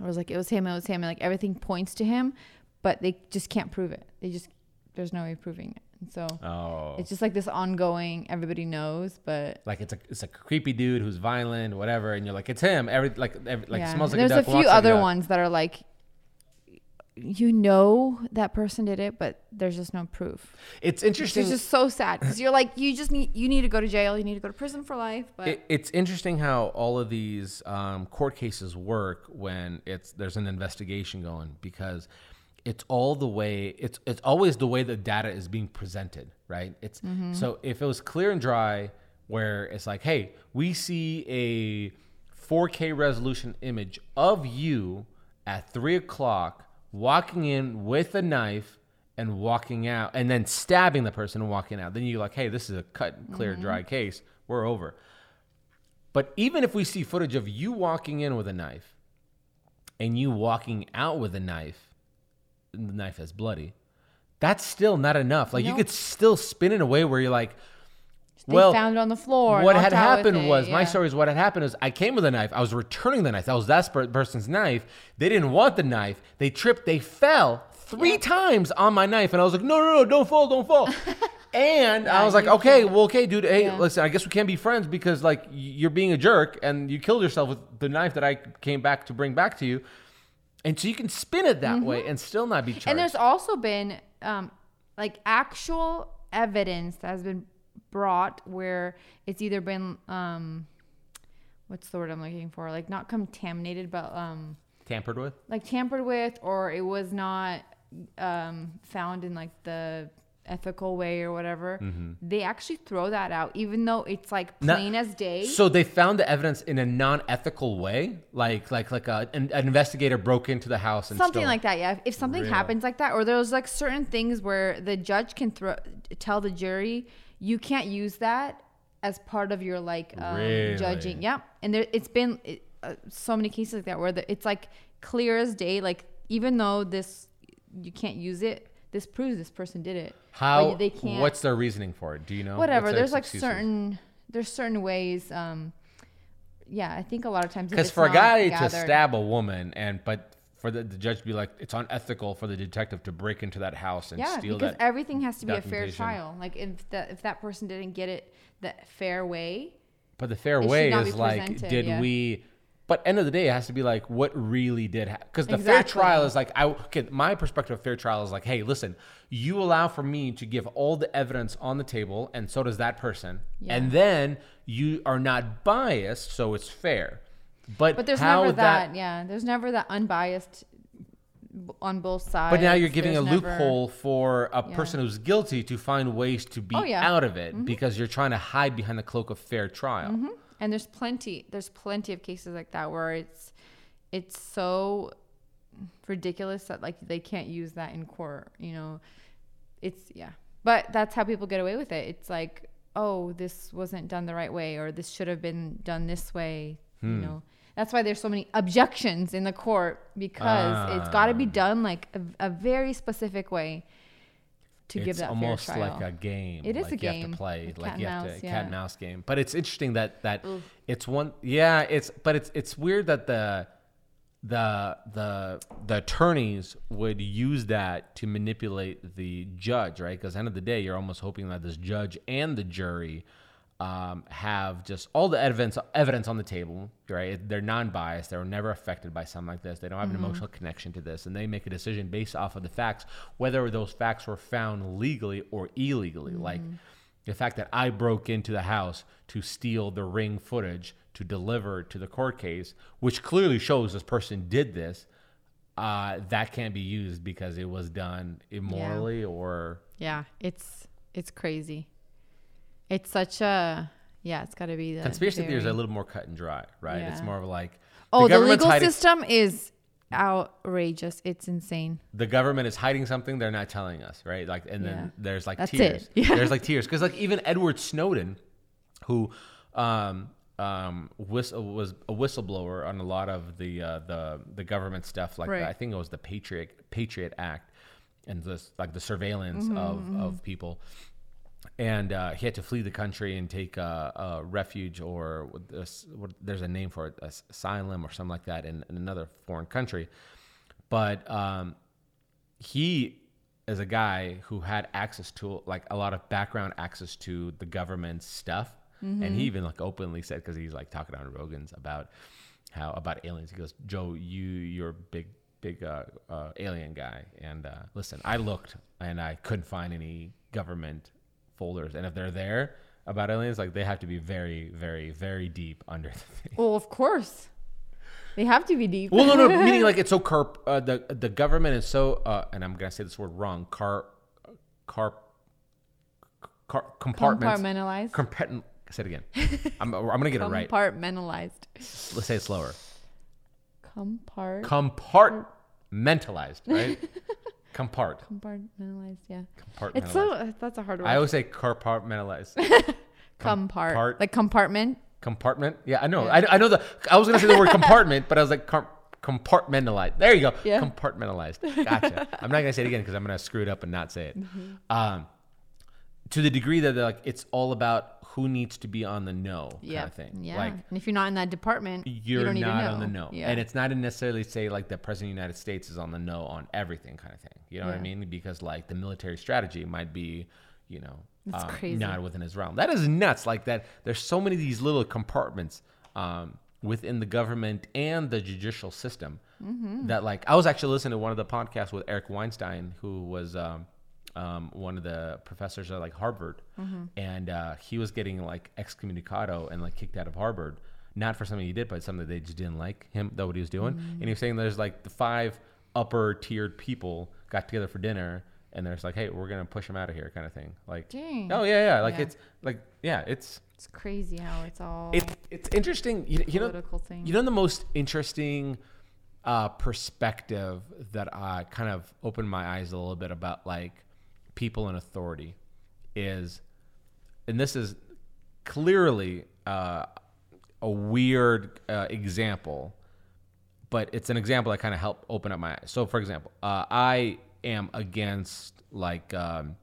It was like it was him. It was him, and like everything points to him, but they just can't prove it. They just there's no way of proving it. And so oh, it's just like this ongoing. Everybody knows, but like it's a it's a creepy dude who's violent, whatever, and you're like it's him. Every like every, like yeah. smells like there's a a, few walks like other ones that are like you know that person did it but there's just no proof It's interesting. it's just so sad because you're like you just need you need to go to jail you need to go to prison for life but it, it's interesting how all of these um, court cases work when it's there's an investigation going because it's all the way it's it's always the way the data is being presented right it's Mm-hmm. so if it was clear and dry where it's like hey we see a 4k resolution image of you at three o'clock walking in with a knife and walking out and then stabbing the person and walking out. Then you're like hey this is a cut and clear mm-hmm. dry case. We're over. But even if we see footage of you walking in with a knife and you walking out with a knife, the knife is bloody, that's still not enough. Like you could still spin in a way where you're like, they well, found it on the floor what had happened was my story is what had happened is I came with a knife. I was returning the knife. That was that per- person's knife. They didn't want the knife. They tripped. They fell three Yeah. times on my knife, and I was like, no, no, no, don't fall, don't fall. [LAUGHS] and I was like, okay, can't. well, okay, dude. Hey, Yeah. listen, I guess we can't be friends because like you're being a jerk and you killed yourself with the knife that I came back to bring back to you. And so you can spin it that way and still not be charged. Mm-hmm. and there's also been um, like actual evidence that has been brought where it's either been um, what's the word I'm looking for? Like not contaminated, but um, tampered with. like tampered with, or it was not um, found in like the ethical way or whatever. They actually throw that out, even though it's like Mm-hmm. Not- plain as day. So they found the evidence in a non-ethical way, like like like a, an, an investigator broke into the house and something stole- like that yeah if something Really? happens like that or there's like certain things where the judge can throw tell the jury you can't use that as part of your like um, Really? judging yeah and there it's been uh, so many cases like that where the, it's like clear as day like even though this you can't use it this proves this person did it But How they can't What's their reasoning for it? Do you know? whatever there's like excuses? certain there's certain ways um yeah i think a lot of times because for a guy to stab a woman and but for the, the judge to be like it's unethical for the detective to break into that house and yeah steal because that everything has to be a fair trial like if that if that person didn't get it the fair way But the fair way is like, did yeah. we? But end of the day, it has to be like what really did happen. Because the fair trial is like, I okay, my perspective of fair trial is like, hey, listen, you allow for me to give all the evidence on the table, and so does that person, Yeah. and then you are not biased, so it's fair. But but there's how never that, yeah there's never that unbiased on both sides But now you're giving a never- loophole for a Yeah. person who's guilty to find ways to be Oh, yeah. Mm-hmm. out of it because you're trying to hide behind the cloak of fair trial. and there's plenty there's plenty of cases like that where it's it's so ridiculous that like they can't use that in court you know it's yeah but that's how people get away with it it's like oh this wasn't done the right way or this should have been done this way Hmm. you know that's why there's so many objections in the court because it's got to be Ah. done like a, a very specific way to give that almost fair trial. like a game. It is like a You have to play like like cat you have to mouse, cat and mouse game. But it's interesting that that it's one. Yeah, it's but it's it's weird that the the the the attorneys would use that to manipulate the judge, right? Because end of the day, you're almost hoping that this judge and the jury um, have just all the evidence evidence on the table, right? They're non-biased. They were never affected by something like this. They don't have an emotional connection to this, and they make a decision based off of the facts, whether those facts were found legally or illegally. Like the fact that I broke into the house to steal the ring footage to deliver to the court case, which clearly shows this person did this. Uh, that can't be used because it was done immorally or Yeah, it's it's crazy. It's such a yeah. It's got to be the conspiracy theories are a little more cut and dry, right? Yeah. It's more of like Oh, the, legal system is outrageous. It's insane. the government is hiding something they're not telling us, right? Like, and Yeah. then there's like That's tears. it. [LAUGHS] Yeah. There's like tears because like even Edward Snowden, who um, um, whistle, was a whistleblower on a lot of the uh, the the government stuff, like Right. the, I think it was the Patriot Patriot Act and this like the surveillance Mm-hmm, of of people. And uh, he had to flee the country and take uh, uh, refuge, or what, there's a name for it, as- asylum or something like that, in, in another foreign country. But um, he is a guy who had access to like a lot of background access to the government stuff. And he even like openly said because he's like talking on rogan's about how about aliens he goes joe you you're a big big uh, uh, alien guy. And uh, listen i looked and i couldn't find any government folders and if they're there about aliens like they have to be very very very deep under the thing Well, of course, they have to be deep. well, no, no, [LAUGHS] meaning like it's so carp. Uh, the the government is so, uh, and I'm gonna say this word wrong. Car, car, car compartments. Compartmentalized. Compart- say it again. I'm, I'm gonna get it right. Compartmentalized. Let's say it slower. Compart. Compartmentalized, right? [LAUGHS] Compart. compartmentalized. Yeah. Compartmentalized. It's so. That's a hard word. I always say compartmentalized. [LAUGHS] Compart. compart- Like compartment. Compartment. Yeah, I know. I, I know the. I was gonna say the word [LAUGHS] compartment, but I was like com- compartmentalized. There you go. Yeah. Compartmentalized. Gotcha. I'm not gonna say it again because I'm gonna screw it up and not say it. Mm-hmm. Um, to the degree that they're like it's all about who needs to be on the know Yeah. kind of thing. Yeah. Like and if you're not in that department, you're you don't not know. on the know. Yeah. And it's not to necessarily say like the president of the United States is on the know on everything kind of thing. You know what I mean? Because like the military strategy might be, you know, um, not within his realm. That is nuts. Like that there's so many of these little compartments um, within the government and the judicial system Mm-hmm. that like I was actually listening to one of the podcasts with Eric Weinstein, who was um, um, one of the professors at like Harvard, Mm-hmm. and uh, he was getting like excommunicado and like kicked out of Harvard, not for something he did, but something they just didn't like him that what he was doing. Mm. And he was saying there's like the five upper tiered people got together for dinner. And there's like, hey, we're gonna push him out of here, kind of thing. Like, Dang. oh yeah, yeah. Like Yeah. it's like, yeah, it's It's crazy how it's all it's it's interesting. You, you know, political thing. you know the most interesting uh, perspective that I kind of opened my eyes a little bit about like people in authority is, and this is clearly uh, a weird uh, example, but it's an example that kind of helped open up my eyes. So, for example, uh, I am against like um,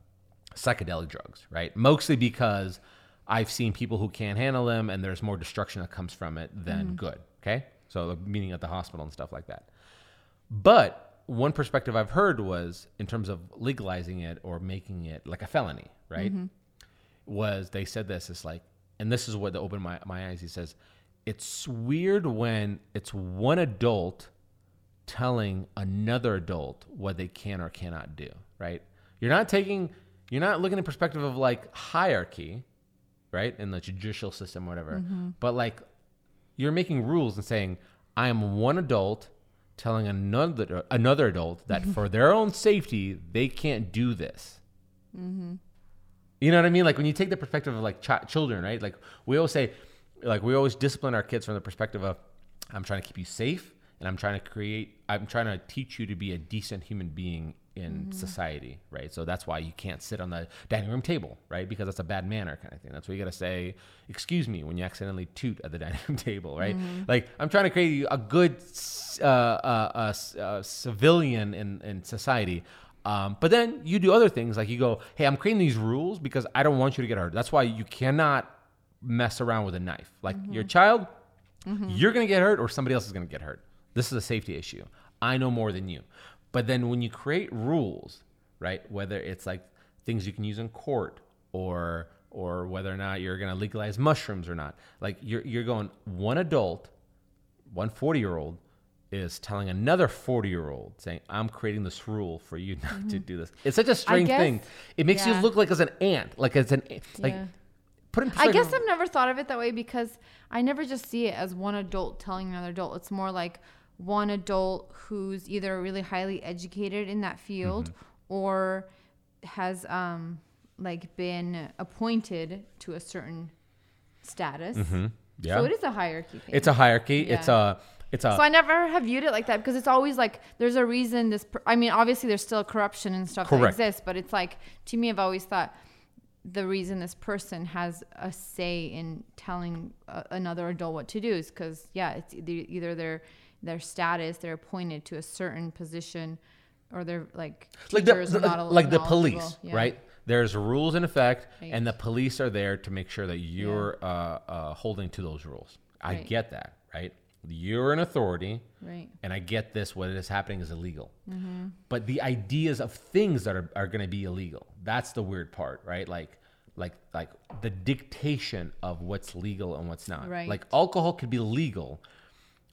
psychedelic drugs, right? Mostly because I've seen people who can't handle them, and there's more destruction that comes from it than good. Okay, so meaning at the hospital and stuff like that. But one perspective I've heard was in terms of legalizing it or making it like a felony, right? Mm-hmm. Was they said this, it's like, and this is what opened my, my eyes. He says, it's weird when it's one adult telling another adult what they can or cannot do, right? You're not taking, you're not looking at perspective of like hierarchy, right? In the judicial system, or whatever, mm-hmm. but like you're making rules and saying, I am one adult telling another another adult that for their own safety they can't do this. Mm-hmm. You know what I mean? Like when you take the perspective of like ch- children, right? Like we always say, like we always discipline our kids from the perspective of, I'm trying to keep you safe, and I'm trying to create, I'm trying to teach you to be a decent human being in society, right? So that's why you can't sit on the dining room table, right? Because that's a bad manner kind of thing. That's why you got to say, "Excuse me" when you accidentally toot at the [LAUGHS] dining room table, right? Like I'm trying to create a good uh, uh, uh, uh, civilian in in society. Um, but then you do other things like you go, hey, I'm creating these rules because I don't want you to get hurt. That's why you cannot mess around with a knife. Like your child, you're going to get hurt or somebody else is going to get hurt. This is a safety issue. I know more than you. But then when you create rules, right, whether it's like things you can use in court or or whether or not you're going to legalize mushrooms or not. Like you're you're going one adult, one 40 year old is telling another 40 year old saying, I'm creating this rule for you [LAUGHS] not to mm-hmm. do this. It's such a strange guess- thing. It makes yeah. you look like as an ant, like as an like Yeah. I guess I've never thought of it that way because I never just see it as one adult telling another adult. It's more like one adult who's either really highly educated in that field Mm-hmm. or has um like been appointed to a certain status. Mm-hmm. yeah. So it is a hierarchy thing. it's a hierarchy. It's a it's a So I never have viewed it like that because it's always like there's a reason this. Per- I mean, obviously there's still corruption and stuff Correct. that exists, but it's like to me, I've always thought the reason this person has a say in telling uh, another adult what to do is because yeah, it's either, either their their status, they're appointed to a certain position, or they're like like the, the- not like the police, Yeah. right? There's rules in effect, Right. and the police are there to make sure that you're uh, uh, holding to those rules. I Right. get that, right? You're an authority, Right. and I get this. What is happening is illegal, Mm-hmm. but the ideas of things that are, are going to be illegal. That's the weird part, right? Like, like, like the dictation of what's legal and what's not. Right. Like alcohol could be legal,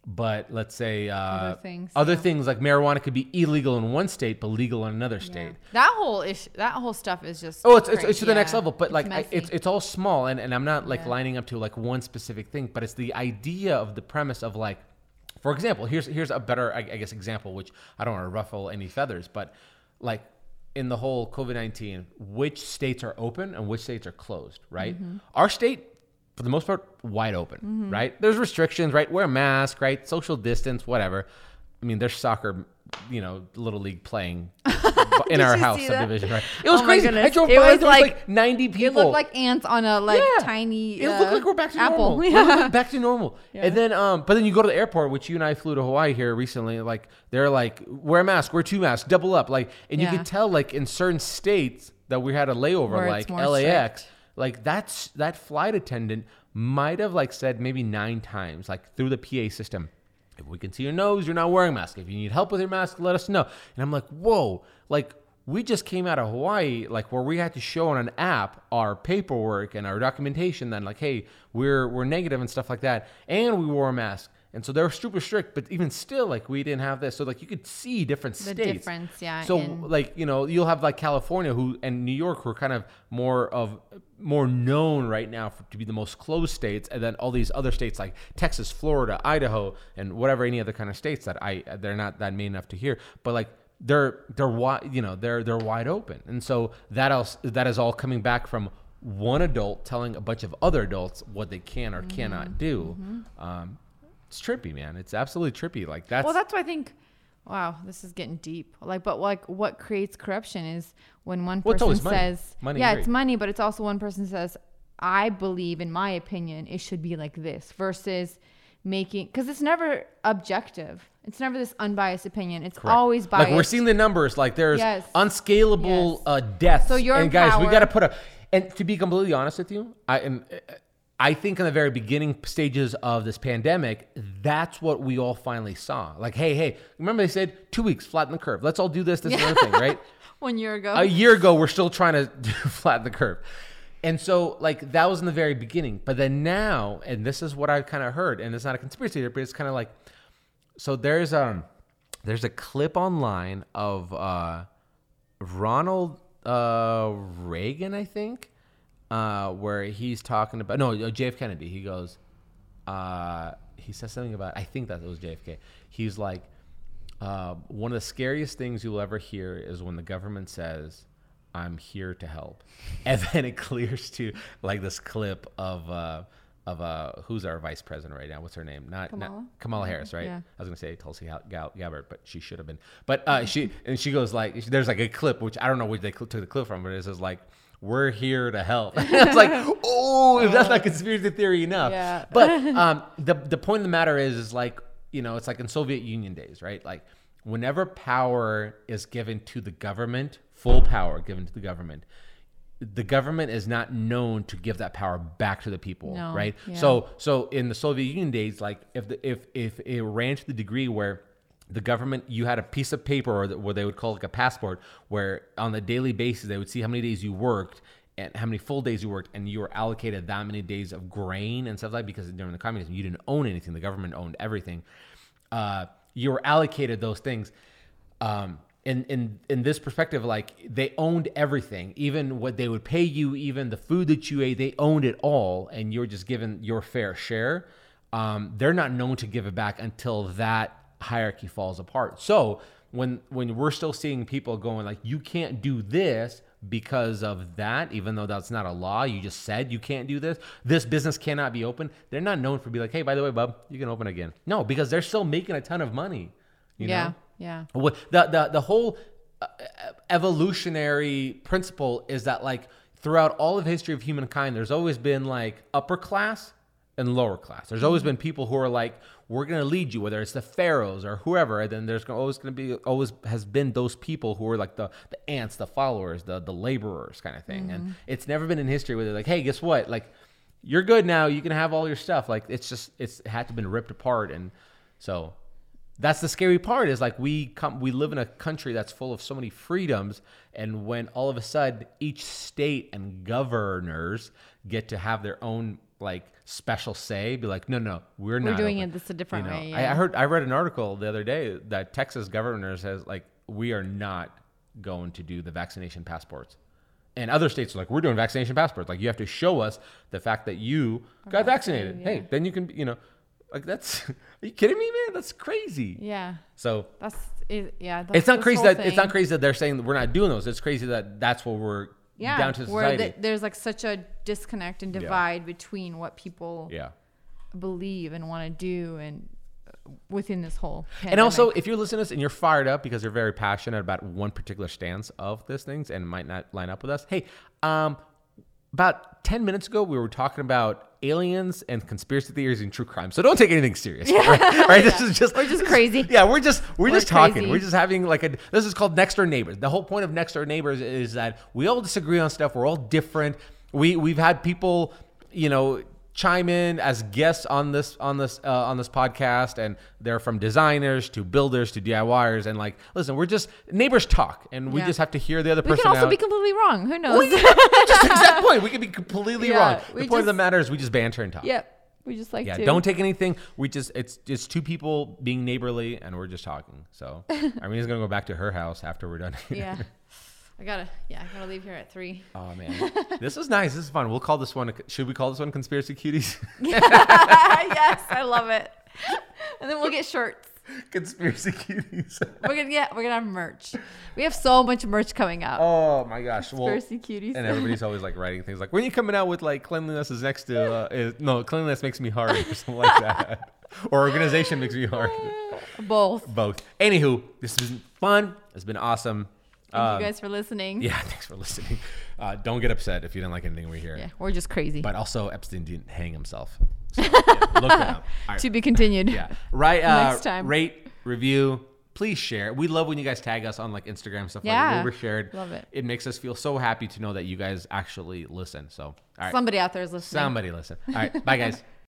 but let's say uh, Other things, other yeah. things like marijuana could be illegal in one state but legal in another state. Yeah. That whole issue, that whole stuff is just. Oh, it's, it's, it's to the next level, but like I, it's it's all small, and, and I'm not like Yeah. lining up to like one specific thing, but it's the idea of the premise of like, for example, here's here's a better I, I guess example, which I don't want to ruffle any feathers, but like in the whole COVID nineteen, which states are open and which states are closed, right? Mm-hmm. Our state, for the most part, wide open, right? There's restrictions, right? Wear a mask, right? Social distance, whatever. I mean, there's soccer, you know, little league playing [LAUGHS] in our house that? subdivision, right? It was Oh crazy. I drove It by, was there was like, like- 90 It looked like ants on a like Yeah. tiny. It uh, looked like we're back to apple. normal. [LAUGHS] We're Yeah. back to normal. And then, um, but then you go to the airport, which you and I flew to Hawaii here recently. Like they're like, wear a mask, wear two masks, double up. Like, and Yeah. you could tell like in certain states that we had a layover, Where like LAX, like that's that flight attendant might have like said maybe nine times, like through the PA system. If we can see your nose, you're not wearing a mask. If you need help with your mask, let us know. And I'm like, whoa, like we just came out of Hawaii, like where we had to show on an app our paperwork and our documentation. Then like, hey, we're we're negative and stuff like that, and we wore a mask. And so they were super strict, but even still, like we didn't have this. So like you could see different The states. difference, yeah, So in- like you know you'll have like California who and New York who are kind of more of more known right now for, to be the most closed states, and then all these other states like Texas, Florida, Idaho, and whatever any other kind of states that I they're not that main enough to hear, but like they're they're wide you know they're they're wide open, and so that else that is all coming back from one adult telling a bunch of other adults what they can or Mm-hmm. cannot do. Um, it's trippy, man. It's absolutely trippy. Like that's Well, that's why I think. Wow, this is getting deep. Like, but like, what creates corruption is when one Well, person money. says, Money, "Yeah, right. it's money," but it's also one person says, "I believe, in my opinion, it should be like this," versus making because it's never objective. It's never this unbiased opinion. It's Correct. always biased. Like we're seeing the numbers. Like there's Yes. unscalable Yes. uh, deaths. So you're and guys, we got to put a. And to be completely honest with you, I am. I think in the very beginning stages of this pandemic, that's what we all finally saw. Like, hey, hey, remember they said two weeks, flatten the curve. Let's all do this, this, and other thing, [LAUGHS] right? one year ago. a year ago we're still trying to [LAUGHS] flatten the curve and so like that was in the very beginning but then now and this is what i kind of heard and it's not a conspiracy theory but it's kind of like so there's um there's a clip online of uh ronald uh reagan i think uh where he's talking about no uh, jf kennedy he goes uh he says something about i think that was jfk he's like uh, one of the scariest things you'll ever hear is when the government says, "I'm here to help," [LAUGHS] and then it clears to like this clip of uh, of uh, who's our vice president right now? What's her name? Not Kamala? not Kamala Harris, right? Yeah. I was gonna say Tulsi Gabbard, but she should have been. But uh, she and she goes like, there's like a clip which I don't know where they took the clip from, but it says like. We're here to help. [LAUGHS] it's like, oh, if that's not conspiracy theory enough. Yeah. But [LAUGHS] um, the the point of the matter is, is like you know, it's like in Soviet Union days, right? Like whenever power is given to the government, full power given to the government, the government is not known to give that power back to the people, No, right? yeah. So so in the Soviet Union days, like if the if if it ran to the degree where the government you had a piece of paper or what they would call like a passport where on a daily basis they would see how many days you worked and how many full days you worked, and you were allocated that many days of grain and stuff like because during the communism you didn't own anything, the government owned everything. Uh, you were allocated those things. Um, in, in in this perspective, like they owned everything, even what they would pay you, even the food that you ate, they owned it all, and you're just given your fair share. Um, they're not known to give it back until that hierarchy falls apart. So when when we're still seeing people going like, you can't do this because of that, even though that's not a law, you just said you can't do this. This business cannot be open. They're not known for be like, hey, by the way, bub, you can open again. No, because they're still making a ton of money. You yeah. know? Yeah. The the the whole uh, evolutionary principle is that like throughout all of history of humankind, there's always been like upper class and lower class. There's always been people who are like, we're gonna lead you, whether it's the pharaohs or whoever. And then there's always gonna be always has been those people who are like the the ants, the followers, the the laborers kind of thing. And mm-hmm. it's never been in history where they're like, hey, guess what? Like you're good now. You can have all your stuff. Like it's just it's it had to been ripped apart and so that's the scary part is like we come we live in a country that's full of so many freedoms and when all of a sudden each state and governors get to have their own like special say be like no no we're, We're not doing open." it this a different You know, way. I, I heard i read an article the other day that texas governor says like we are not going to do the vaccination passports and other states are like we're doing vaccination passports like you have to show us the fact that you got vaccinated vaccinated, hey then you can you know like that's [LAUGHS] are you kidding me man that's crazy yeah. so That's it, yeah. That's it's not crazy that it's not crazy that they're saying that we're not doing those. It's crazy that that's what we're Yeah. down to where society. th- there's like such a disconnect and divide between what people yeah. believe and want to do and uh, within this whole. And also, if you're listening to this and you're fired up because you're very passionate about one particular stance of this things and might not line up with us, hey, um, about 10 minutes ago, we were talking about aliens and conspiracy theories and true crime. So don't take anything serious. Right? [LAUGHS] right? This is just We're just crazy. yeah, we're just we're, We're just talking. crazy. We're just having like a this is called next door neighbors. The whole point of next door neighbors is that we all disagree on stuff. We're all different. We we've had people, you know, chime in as guests on this on this uh, on this podcast and they're from designers to builders to DIYers and like listen, we're just neighbors talk and we Yeah. just have to hear the other person we can also out. be completely wrong. Who knows? [LAUGHS] [LAUGHS] just exact point. We could be completely Yeah, wrong. The point of the matter is we just banter and talk. yep. We just like Yeah, to. don't take anything. We just it's it's two people being neighborly and we're just talking. So [LAUGHS] Irina's gonna go back to her house after we're done. Yeah. I gotta. Yeah, I gotta leave here at three. [LAUGHS] oh man, this is nice. This is fun. We'll call this one. Should we call this one conspiracy cuties? [LAUGHS] yes, I love it. And then we'll get shirts. conspiracy cuties. [LAUGHS] We're gonna get. We're gonna have merch. We have so much merch coming out. oh my gosh. Well, Conspiracy cuties. and everybody's always like writing things like, "When are you coming out with like cleanliness is next to uh, is, no cleanliness makes me hard or something like that, or organization makes me hard." Both. Both. Anywho, this has been fun. It's been awesome. Thank Um, you guys for listening. [LAUGHS] Yeah, thanks for listening. Uh, don't get upset if you didn't like anything we hear. Yeah, we're just crazy. But also, Epstein didn't hang himself. [LAUGHS] So, yeah, look that up. All right. to be continued. Yeah. Right. Uh, Next time. Rate, review. Please share. We love when you guys tag us on like Instagram stuff like Yeah. that. We shared. Love it. It makes us feel so happy to know that you guys actually listen. So, all right. Somebody out there is listening. Somebody listen. All right. Bye, guys. [LAUGHS]